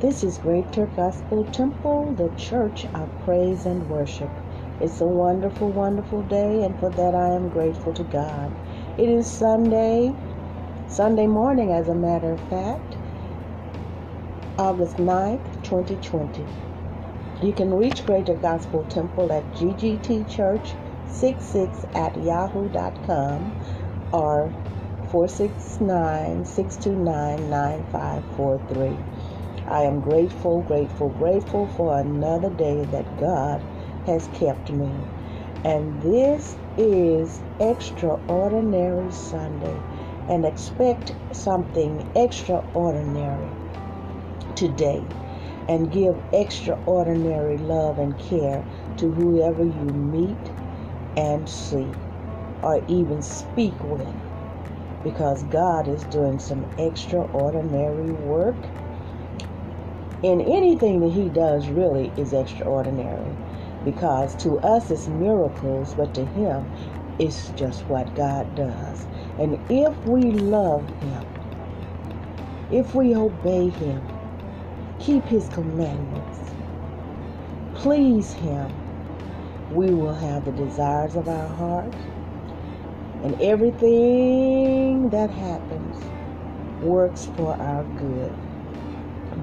This is Greater Gospel Temple, the church of praise and worship. It's a wonderful, wonderful day, and for that I am grateful to God. It is Sunday, Sunday morning, as a matter of fact, August 9th, 2020. You can reach Greater Gospel Temple at ggtchurch66 at yahoo.com or 469 629 9543. I am grateful, grateful, grateful for another day that God has kept me. And this is Extraordinary Sunday. And expect something extraordinary today. And give extraordinary love and care to whoever you meet and see or even speak with. Because God is doing some extraordinary work in anything that he does really is extraordinary because to us it's miracles but to him it's just what god does. And if we love him if we obey him keep his commandments please him we will have the desires of our heart. And everything that happens works for our good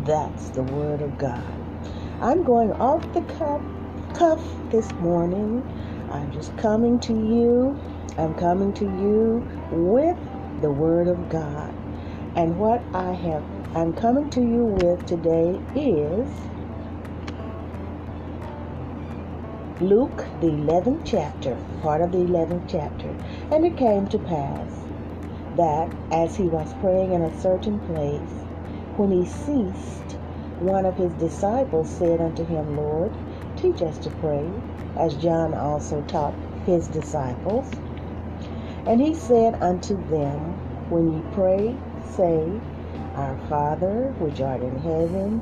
that's the Word of God. I'm going off the cuff, cuff this morning. I'm just coming to you. I'm coming to you with the Word of God. And what I have, I'm coming to you with today is Luke, the 11th chapter, part of the 11th chapter. And it came to pass that as he was praying in a certain place, when he ceased, one of his disciples said unto him, Lord, teach us to pray, as John also taught his disciples. And he said unto them, When ye pray, say, Our Father, which art in heaven,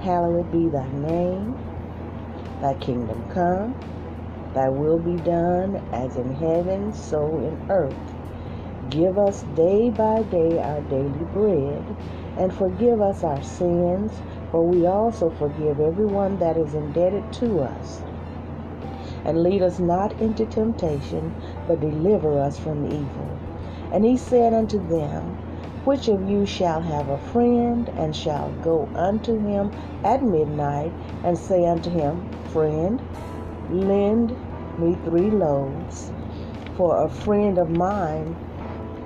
hallowed be thy name. Thy kingdom come, thy will be done, as in heaven, so in earth. Give us day by day our daily bread, and forgive us our sins, for we also forgive everyone that is indebted to us. And lead us not into temptation, but deliver us from evil. And he said unto them, Which of you shall have a friend, and shall go unto him at midnight, and say unto him, Friend, lend me three loaves, for a friend of mine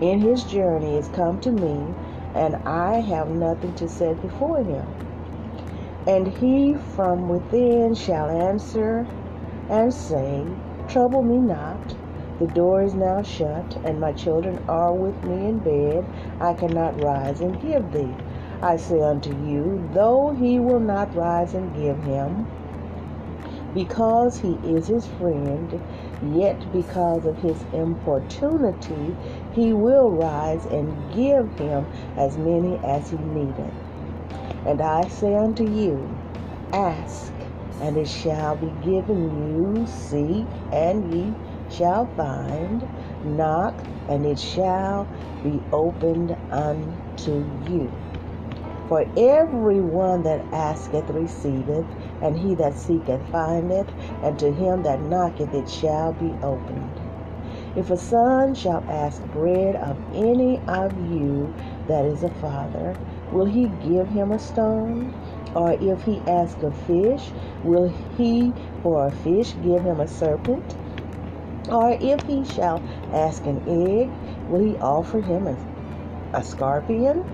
in his journey is come to me, and I have nothing to set before him. And he from within shall answer and say, Trouble me not. The door is now shut, and my children are with me in bed. I cannot rise and give thee. I say unto you, though he will not rise and give him, because he is his friend, yet because of his importunity, he will rise and give him as many as he needeth. And I say unto you, Ask, and it shall be given you. Seek, and ye shall find. Knock, and it shall be opened unto you. For every one that asketh receiveth, and he that seeketh findeth, and to him that knocketh it shall be opened. If a son shall ask bread of any of you that is a father, will he give him a stone? Or if he ask a fish, will he for a fish give him a serpent? Or if he shall ask an egg, will he offer him a, a scorpion?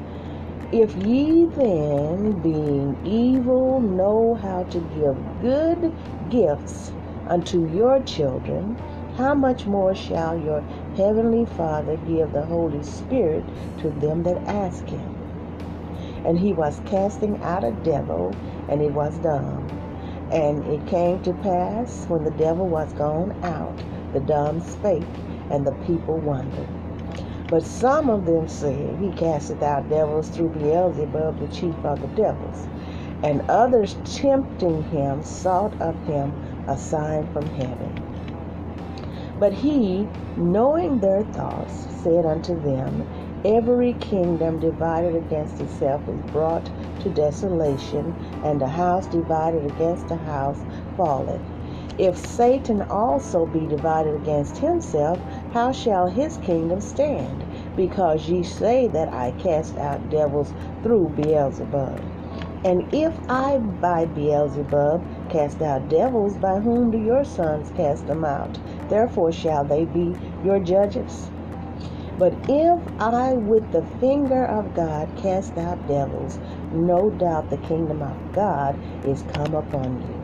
If ye then, being evil, know how to give good gifts unto your children, how much more shall your heavenly Father give the Holy Spirit to them that ask him? And he was casting out a devil, and it was dumb. And it came to pass, when the devil was gone out, the dumb spake, and the people wondered. But some of them said, He casteth out devils through Beelzebub, the chief of the devils. And others, tempting him, sought of him a sign from heaven. But he, knowing their thoughts, said unto them, Every kingdom divided against itself is brought to desolation, and a house divided against a house falleth. If Satan also be divided against himself, how shall his kingdom stand? Because ye say that I cast out devils through Beelzebub. And if I by Beelzebub cast out devils, by whom do your sons cast them out? Therefore shall they be your judges. But if I with the finger of God cast out devils, no doubt the kingdom of God is come upon you.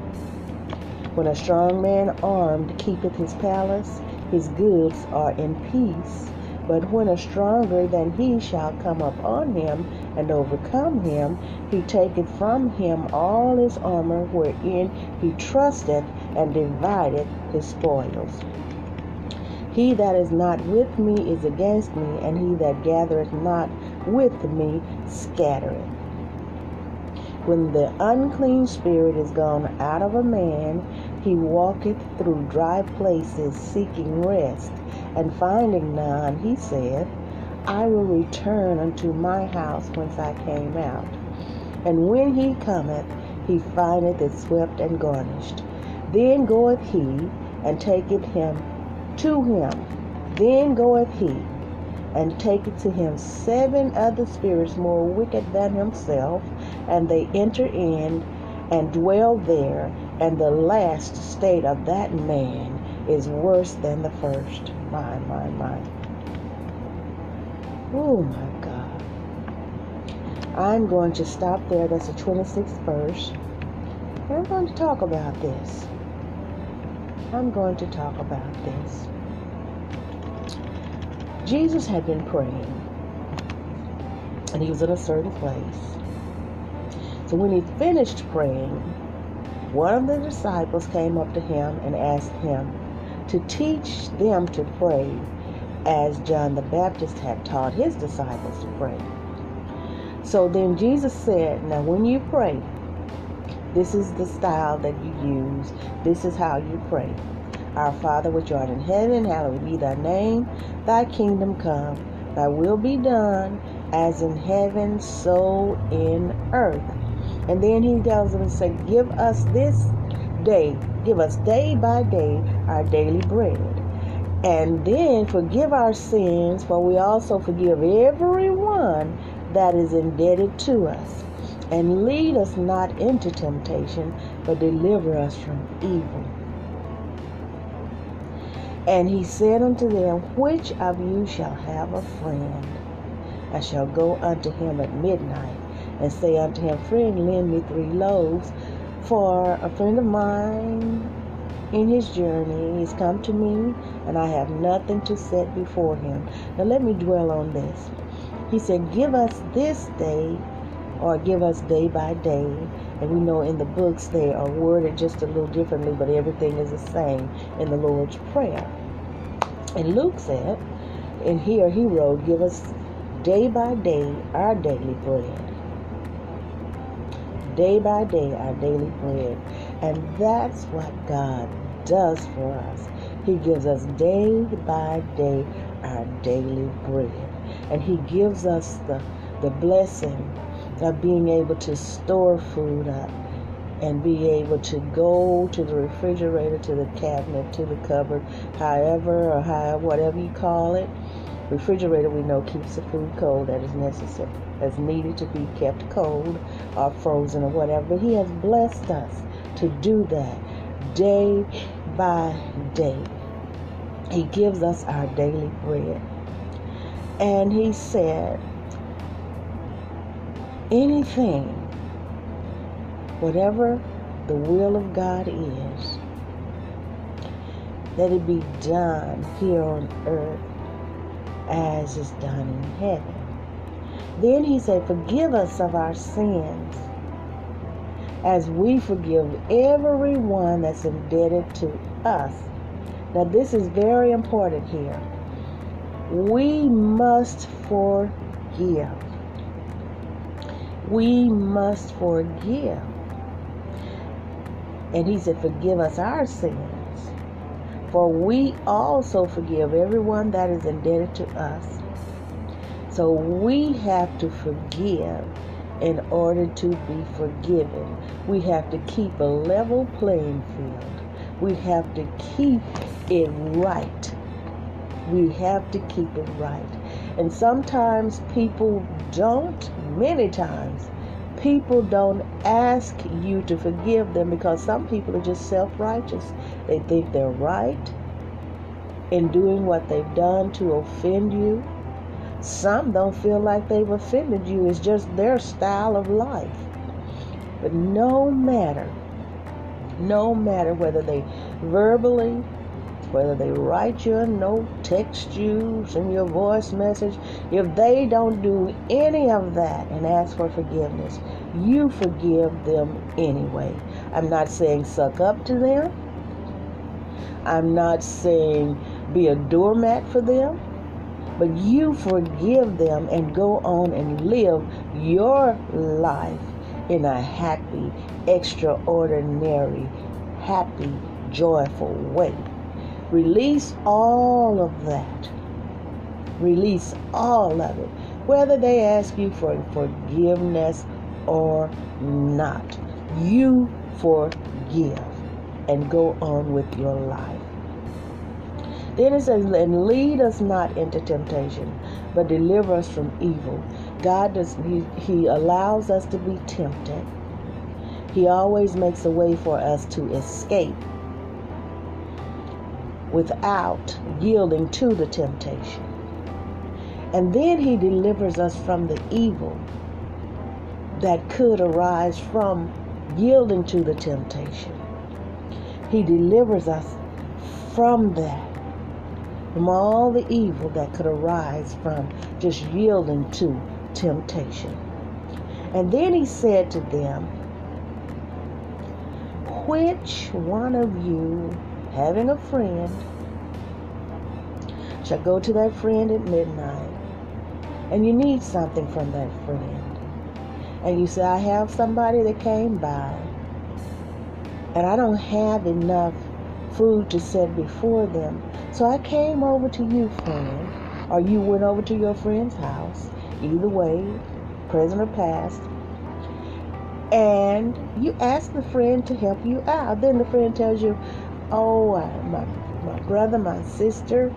When a strong man armed keepeth his palace, his goods are in peace. But when a stronger than he shall come upon him and overcome him, he taketh from him all his armor wherein he trusteth, and divideth his spoils. He that is not with me is against me, and he that gathereth not with me scattereth. When the unclean spirit is gone out of a man, he walketh through dry places seeking rest, and finding none, he saith, I will return unto my house whence I came out. And when he cometh, he findeth it swept and garnished. Then goeth he and taketh him to him. Then goeth he and taketh to him seven other spirits more wicked than himself, and they enter in and dwell there, and the last state of that man is worse than the first. My, my, my. Oh my God. I'm going to stop there. That's the 26th verse. I'm going to talk about this. I'm going to talk about this. Jesus had been praying, and he was in a certain place. So when he finished praying, one of the disciples came up to him and asked him to teach them to pray as John the Baptist had taught his disciples to pray. So then Jesus said, Now when you pray, this is the style that you use. This is how you pray. Our Father which art in heaven, hallowed be thy name. Thy kingdom come. Thy will be done as in heaven, so in earth. And then he tells them and say, Give us this day, give us day by day our daily bread. And then forgive our sins, for we also forgive everyone that is indebted to us. And lead us not into temptation, but deliver us from evil. And he said unto them, Which of you shall have a friend, and shall go unto him at midnight, and say unto him, Friend, lend me three loaves, for a friend of mine in his journey is come to me, and I have nothing to set before him. Now let me dwell on this. He said, Give us this day, or give us day by day. And we know in the books they are worded just a little differently, but everything is the same in the Lord's Prayer. And Luke said, and here he wrote, Give us day by day our daily bread. Day by day our daily bread. And that's what God does for us. He gives us day by day our daily bread. And He gives us the, the blessing of being able to store food up and be able to go to the refrigerator, to the cabinet, to the cupboard, however or however, whatever you call it. Refrigerator we know keeps the food cold that is necessary, as needed to be kept cold or frozen or whatever. He has blessed us to do that day by day. He gives us our daily bread. And He said, anything whatever the will of God is, let it be done here on earth as is done in heaven. Then he said, Forgive us of our sins as we forgive everyone that's indebted to us. Now, this is very important here. We must forgive. We must forgive. And he said, Forgive us our sins. For we also forgive everyone that is indebted to us. So we have to forgive in order to be forgiven. We have to keep a level playing field. We have to keep it right. We have to keep it right. And sometimes people don't, many times, people don't ask you to forgive them because some people are just self righteous. They think they're right in doing what they've done to offend you. Some don't feel like they've offended you, it's just their style of life. But no matter, no matter whether they verbally, whether they write you a note, text you, send you a voice message, if they don't do any of that and ask for forgiveness, you forgive them anyway. I'm not saying suck up to them. I'm not saying be a doormat for them, but you forgive them and go on and live your life in a happy, extraordinary, happy, joyful way. Release all of that. Release all of it. Whether they ask you for forgiveness or not, you forgive and go on with your life. Then it says, and lead us not into temptation, but deliver us from evil. God does he, he allows us to be tempted. He always makes a way for us to escape without yielding to the temptation. And then he delivers us from the evil that could arise from yielding to the temptation. He delivers us from that from all the evil that could arise from just yielding to temptation. And then he said to them, Which one of you, having a friend, shall go to that friend at midnight, and you need something from that friend, and you say, I have somebody that came by, and I don't have enough food to set before them. So I came over to you, friend, or you went over to your friend's house, either way, present or past, and you ask the friend to help you out. Then the friend tells you, Oh, uh, my, my brother, my sister,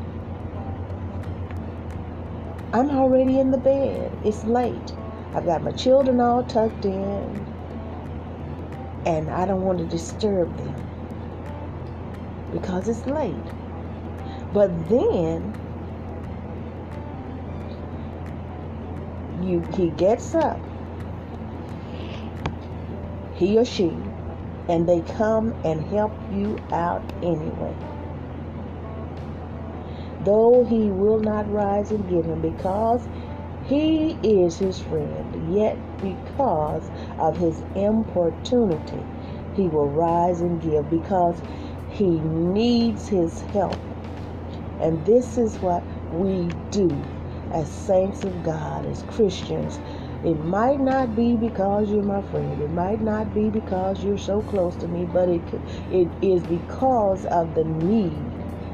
I'm already in the bed. It's late. I've got my children all tucked in, and I don't want to disturb them because it's late. But then you he gets up, he or she, and they come and help you out anyway. Though he will not rise and give him because he is his friend, yet because of his importunity, he will rise and give because he needs his help. And this is what we do as saints of God, as Christians. It might not be because you're my friend. It might not be because you're so close to me, but it it is because of the need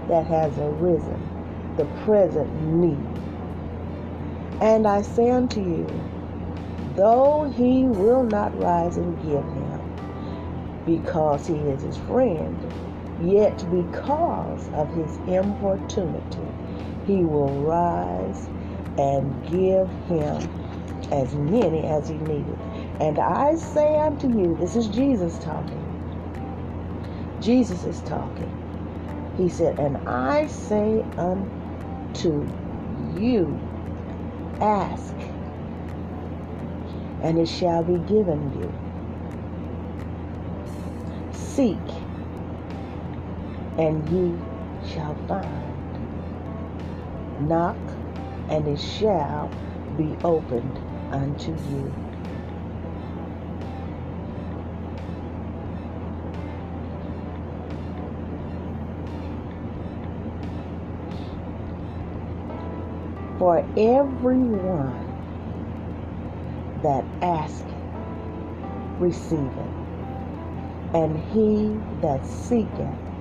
that has arisen, the present need. And I say unto you, though he will not rise and give him, because he is his friend, Yet because of his importunity, he will rise and give him as many as he needed. And I say unto you, this is Jesus talking. Jesus is talking. He said, And I say unto you, ask, and it shall be given you. Seek, and ye shall find. Knock, and it shall be opened unto you. For everyone that asketh receiveth, and he that seeketh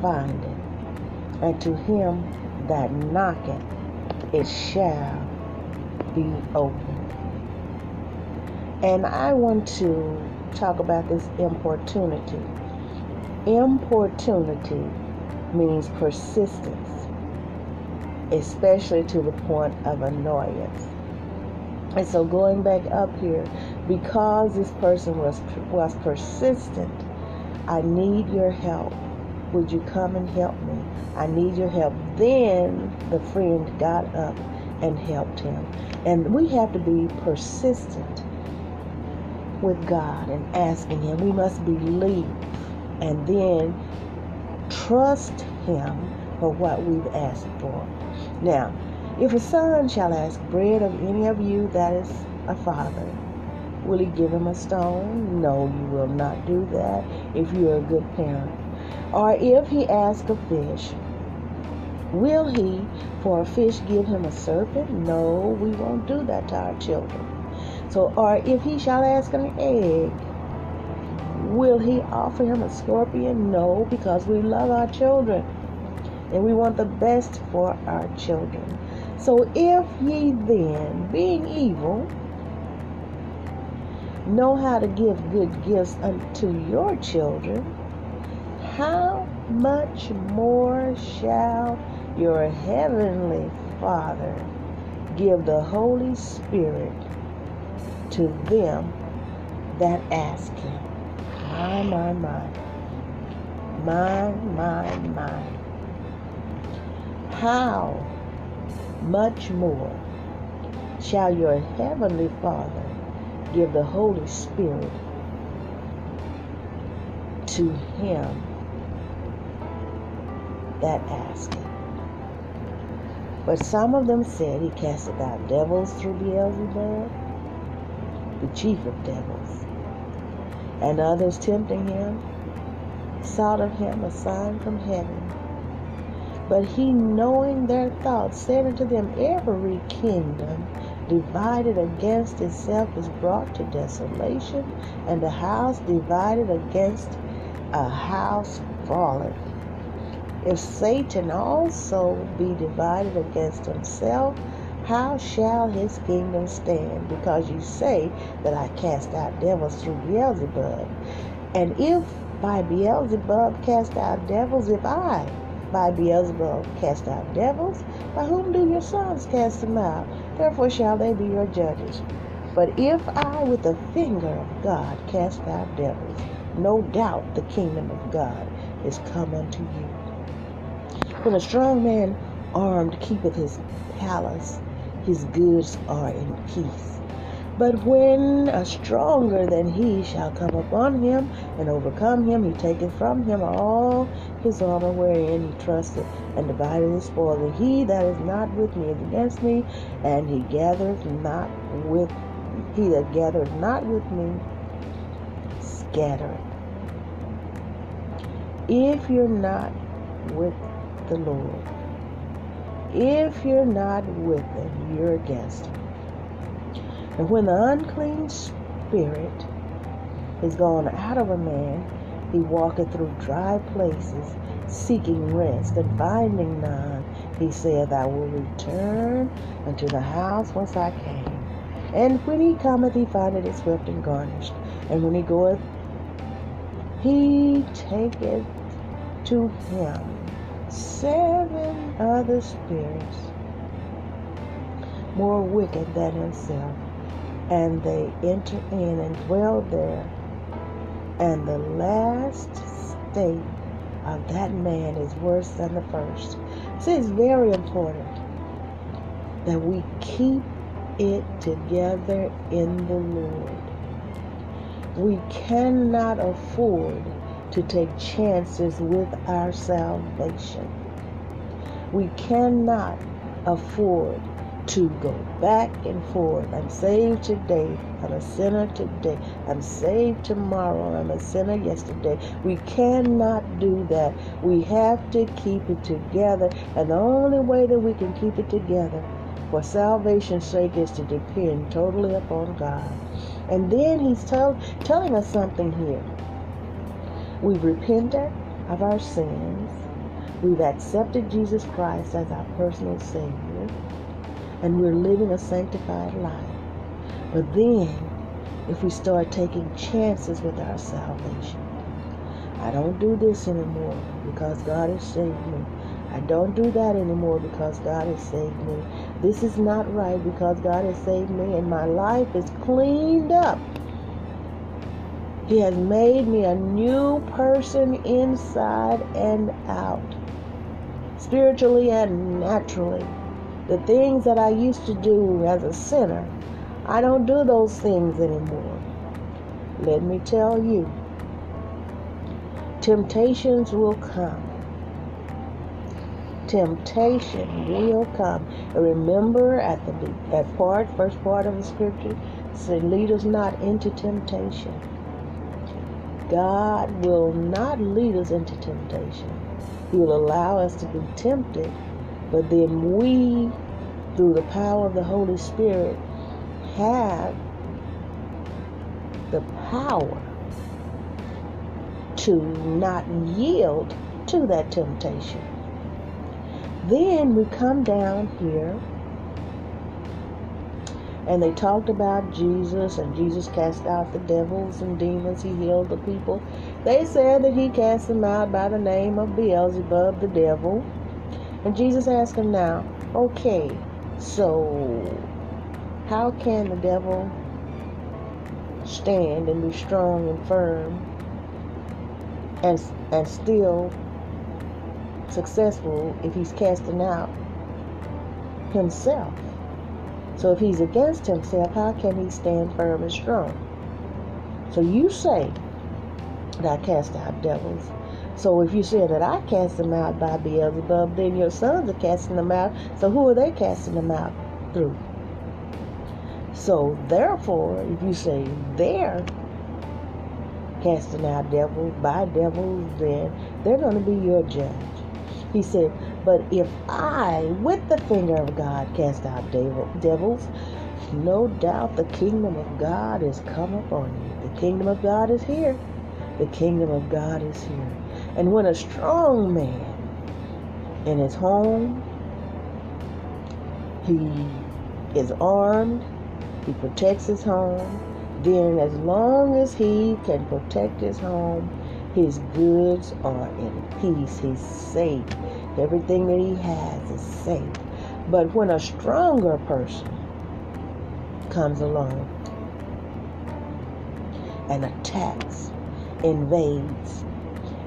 findeth, and to him that knocketh it shall be opened. And I want to talk about this importunity. Importunity means persistence, especially to the point of annoyance. And so going back up here, because this person was was persistent, I need your help. Would you come and help me? I need your help. Then the friend got up and helped him. And we have to be persistent with God and asking Him. We must believe and then trust Him for what we've asked for. Now, if a son shall ask bread of any of you that is a father, will he give him a stone? No, you will not do that if you are a good parent. Or if he ask a fish, will he for a fish give him a serpent? No, we won't do that to our children. So, or if he shall ask an egg, will he offer him a scorpion? No, because we love our children and we want the best for our children. So, if ye then, being evil, know how to give good gifts unto your children, how much more shall your heavenly Father give the Holy Spirit to them that ask him. My, my, my. My, my, my. How much more shall your heavenly Father give the Holy Spirit to him that ask him? But some of them said he casted out devils through Beelzebub the chief of devils. And others tempting him sought of him a sign from heaven. But he, knowing their thoughts, said unto them, Every kingdom divided against itself is brought to desolation, and a house divided against a house falleth. If Satan also be divided against himself, how shall his kingdom stand? Because you say that I cast out devils through Beelzebub. And if by Beelzebub cast out devils, if I by Beelzebub cast out devils, by whom do your sons cast them out? Therefore shall they be your judges. But if I with the finger of God cast out devils, no doubt the kingdom of God is come unto you. When a strong man armed keepeth his palace, his goods are in peace. But when a stronger than he shall come upon him and overcome him, he taketh from him all his armor wherein he trusted, and divided his spoil. And he that is not with me is against me, and he gathereth not with he that gathereth not with me scattereth. If you're not with the Lord, if you're not with them, you're against them. And when the unclean spirit is gone out of a man, he walketh through dry places, seeking rest, and finding none. He saith, I will return unto the house whence I came. And when he cometh, he findeth it swept and garnished. And when he goeth, he taketh to him seven other spirits more wicked than himself, and they enter in and dwell there. And the last state of that man is worse than the first. So it's very important that we keep it together in the Lord. We cannot afford to take chances with our salvation. We cannot afford to go back and forth. I'm saved today. I'm a sinner today. I'm saved tomorrow. I'm a sinner yesterday. We cannot do that. We have to keep it together. And the only way that we can keep it together for salvation's sake is to depend totally upon God. And then he's tell, telling us something here. We've repented of our sins. We've accepted Jesus Christ as our personal Savior. And we're living a sanctified life. But then if we start taking chances with our salvation. I don't do this anymore because God has saved me. I don't do that anymore because God has saved me. This is not right because God has saved me and my life is cleaned up. He has made me a new person inside and out, spiritually and naturally. The things that I used to do as a sinner, I don't do those things anymore. Let me tell you, temptations will come. Temptation will come. Remember at the at part, first part of the scripture, said, "Lead us not into temptation." God will not lead us into temptation. He will allow us to be tempted, but then we, through the power of the Holy Spirit, have the power to not yield to that temptation. Then we come down here and they talked about Jesus and Jesus cast out the devils and demons. He healed the people. They said that he cast them out by the name of Beelzebub, the devil. And Jesus asked him now, okay, so how can the devil stand and be strong and firm and, and still successful if he's casting out himself? So if he's against himself, how can he stand firm and strong? So you say that I cast out devils. So if you say that I cast them out by Beelzebub, then your sons are casting them out. So who are they casting them out through? So therefore, if you say they're casting out devils by devils, then they're going to be your judge. He said, But if I, with the finger of God, cast out devils, no doubt the kingdom of God is come upon you. The kingdom of God is here. The kingdom of God is here. And when a strong man in his home, he is armed, he protects his home, then as long as he can protect his home, his goods are in peace. He's safe. Everything that he has is safe. But when a stronger person comes along and attacks, invades,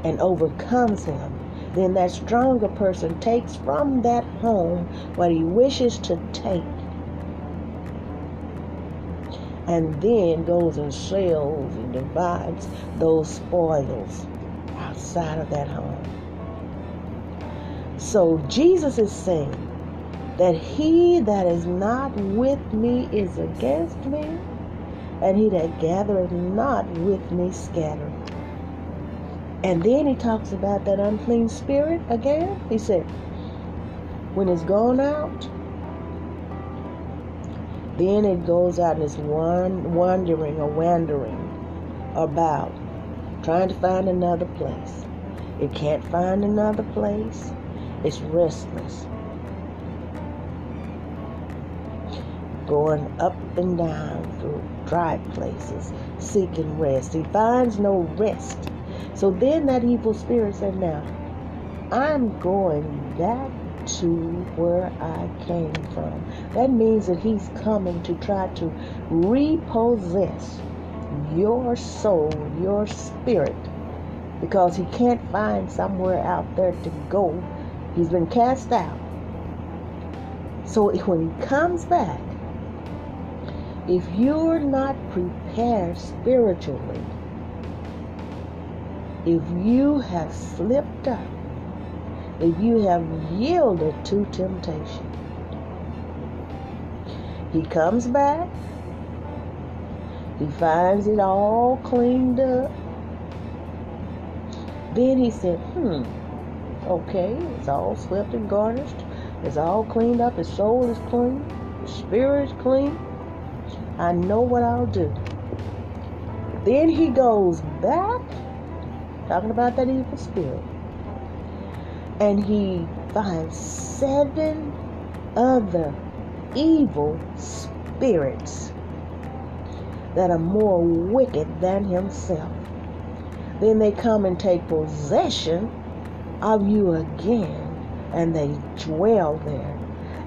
and overcomes him, then that stronger person takes from that home what he wishes to take and then goes and sells and divides those spoils outside of that home. So Jesus is saying that he that is not with me is against me, and he that gathereth not with me scattereth. And then he talks about that unclean spirit again. He said, when it's gone out, then it goes out and it's wandering or wandering about, trying to find another place. It can't find another place. It's restless. Going up and down through dry places, seeking rest. He finds no rest. So then that evil spirit said, Now, I'm going back to where I came from. That means that He's coming to try to repossess your soul, your spirit, because He can't find somewhere out there to go. He's been cast out. So when He comes back, if you're not prepared spiritually, if you have slipped up, if you have yielded to temptation. He comes back. He finds it all cleaned up. Then he said, hmm, okay, it's all swept and garnished. It's all cleaned up. His soul is clean. His spirit is clean. I know what I'll do. Then he goes back, talking about that evil spirit and he finds seven other evil spirits that are more wicked than himself. Then they come and take possession of you again, and they dwell there.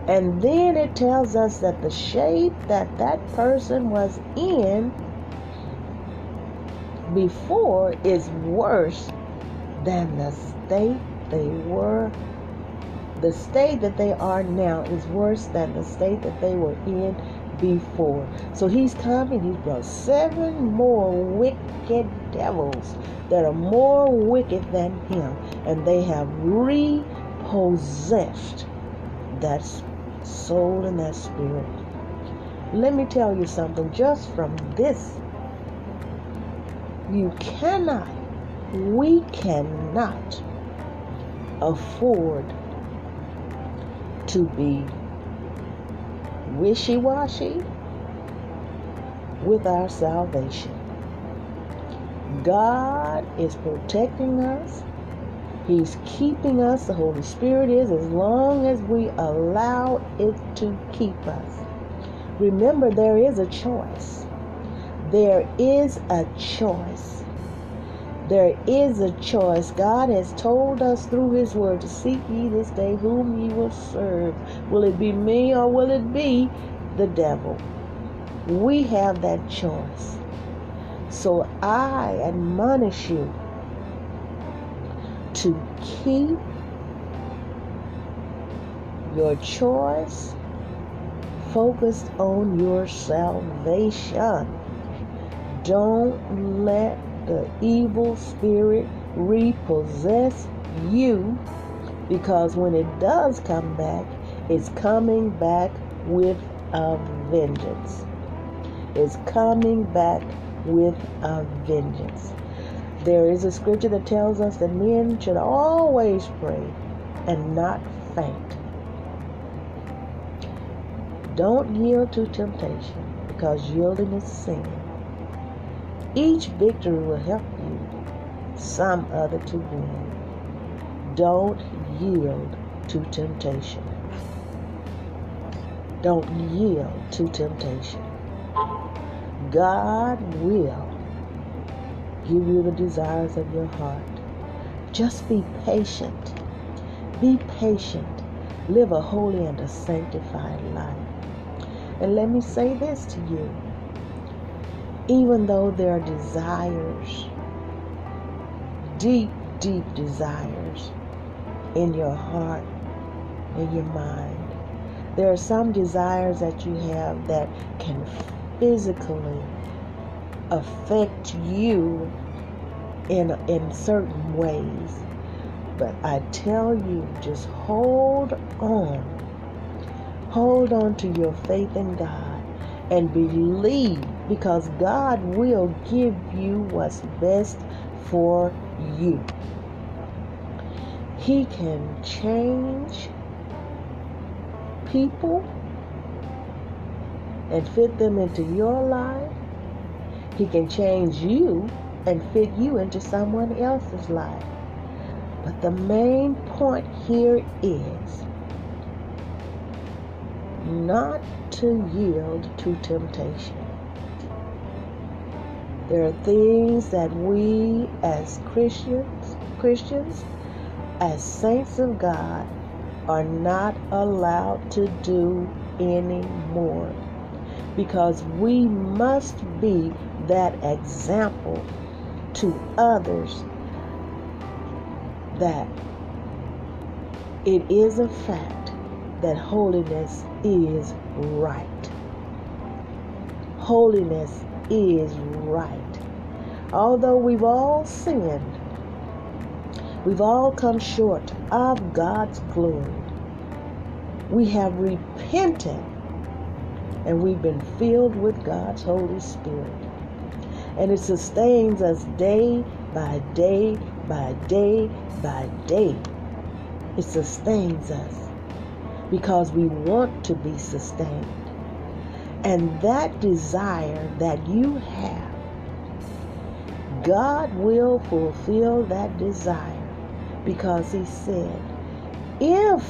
And then it tells us that the shape that that person was in before is worse than the state they were. The state that they are now is worse than the state that they were in before. So he's coming, he brought seven more wicked devils that are more wicked than him, and they have repossessed that soul and that spirit. Let me tell you something just from this. You cannot, we cannot afford to be wishy washy with our salvation. God is protecting us. He's keeping us. The Holy Spirit is as long as we allow it to keep us. Remember, there is a choice. There is a choice. There is a choice. God has told us through His Word to seek ye this day whom ye will serve. Will it be me or will it be the devil? We have that choice. So I admonish you to keep your choice focused on your salvation. Don't let the evil spirit repossess you because when it does come back, it's coming back with a vengeance. It's coming back with a vengeance. There is a scripture that tells us that men should always pray and not faint. Don't yield to temptation because yielding is sin. Each victory will help you some other to win. Don't yield to temptation. Don't yield to temptation. God will give you the desires of your heart. Just be patient. Be patient. Live a holy and a sanctified life. And let me say this to you. Even though there are desires, deep, deep desires in your heart, in your mind, there are some desires that you have that can physically affect you in in certain ways. But I tell you, just hold on. Hold on to your faith in God and believe because God will give you what's best for you. He can change people and fit them into your life he can change you and fit you into someone else's life. But the main point here is not to yield to temptation. There are things that we as Christians, Christians, as saints of God, are not allowed to do anymore because we must be that example to others that it is a fact that holiness is right. Holiness is right. Although we've all sinned, we've all come short of God's glory. We have repented and we've been filled with God's Holy Spirit and it sustains us day by day by day by day. It sustains us because we want to be sustained. And that desire that you have, God will fulfill that desire because He said, if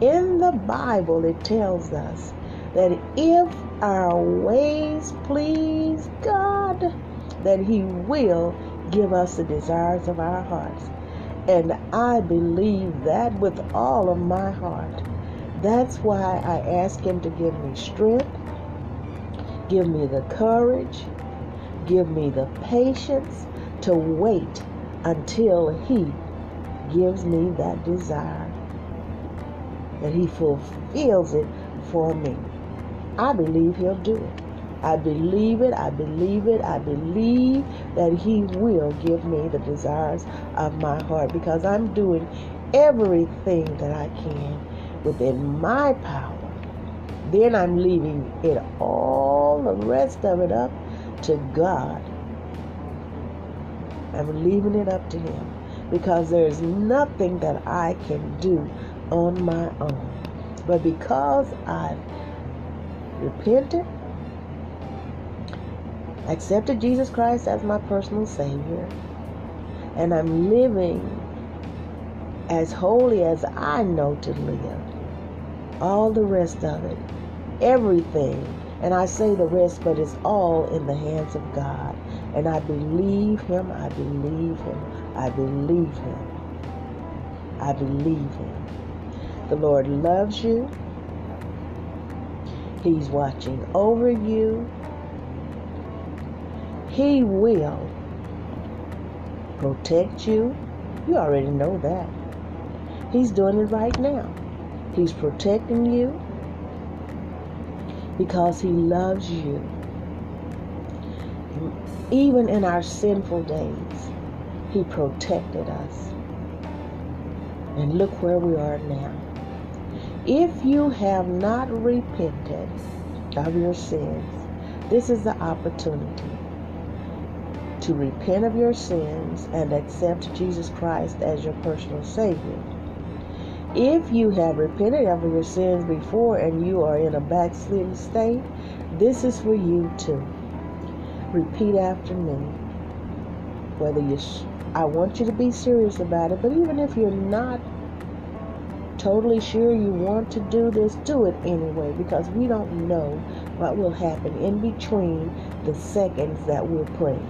in the Bible it tells us that if our ways please God, that He will give us the desires of our hearts. And I believe that with all of my heart. That's why I ask Him to give me strength, give me the courage, give me the patience to wait until He gives me that desire, that He fulfills it for me. I believe He'll do it. I believe it, I believe it, I believe that He will give me the desires of my heart because I'm doing everything that I can within my power. Then I'm leaving it all, the rest of it up to God. I'm leaving it up to Him because there's nothing that I can do on my own. But because I've repented, accepted Jesus Christ as my personal Savior, and I'm living as holy as I know to live. All the rest of it, everything, and I say the rest, but it's all in the hands of God. And I believe Him, I believe Him, I believe Him, I believe Him. The Lord loves you, He's watching over you. He will protect you. You already know that. He's doing it right now. He's protecting you because He loves you. Even in our sinful days, He protected us. And look where we are now. If you have not repented of your sins, this is the opportunity to repent of your sins and accept Jesus Christ as your personal Savior. If you have repented of your sins before and you are in a backslidden state, this is for you too. Repeat after me. Whether you, I want you to be serious about it, but even if you're not totally sure you want to do this, do it anyway because we don't know what will happen in between the seconds that we're praying.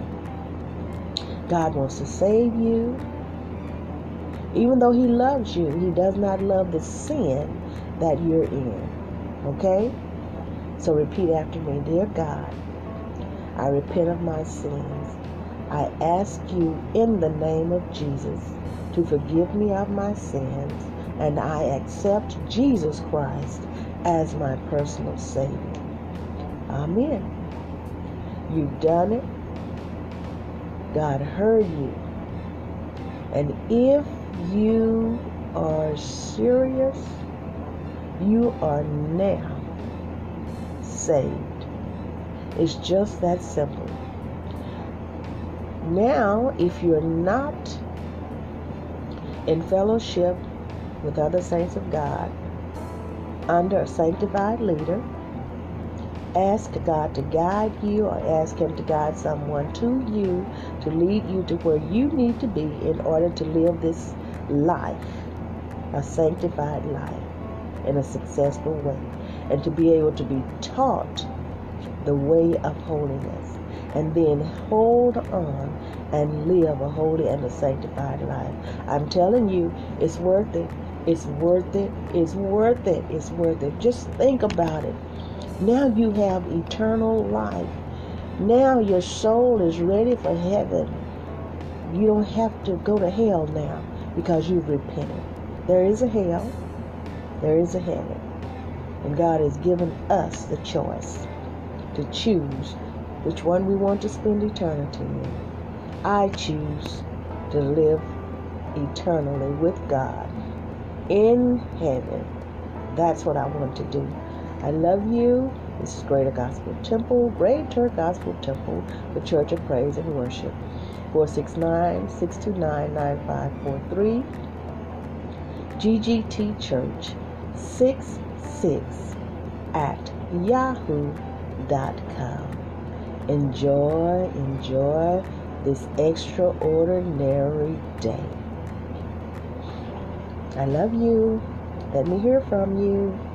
God wants to save you. Even though He loves you, He does not love the sin that you're in. Okay? So repeat after me Dear God, I repent of my sins. I ask you in the name of Jesus to forgive me of my sins, and I accept Jesus Christ as my personal Savior. Amen. You've done it. God heard you. And if you are serious, you are now saved. It's just that simple. Now, if you're not in fellowship with other saints of God under a sanctified leader, ask God to guide you or ask Him to guide someone to you to lead you to where you need to be in order to live this life, a sanctified life, in a successful way, and to be able to be taught the way of holiness, and then hold on and live a holy and a sanctified life. I'm telling you, it's worth it. It's worth it. It's worth it. It's worth it. Just think about it. Now you have eternal life. Now your soul is ready for heaven. You don't have to go to hell now because you've repented. There is a hell, there is a heaven. And God has given us the choice to choose which one we want to spend eternity in. I choose to live eternally with God in heaven. That's what I want to do. I love you. This is Greater Gospel Temple, Greater Gospel Temple, the Church of Praise and Worship. 469 629 9543. GGT Church 66 at yahoo.com. Enjoy, enjoy this extraordinary day. I love you. Let me hear from you.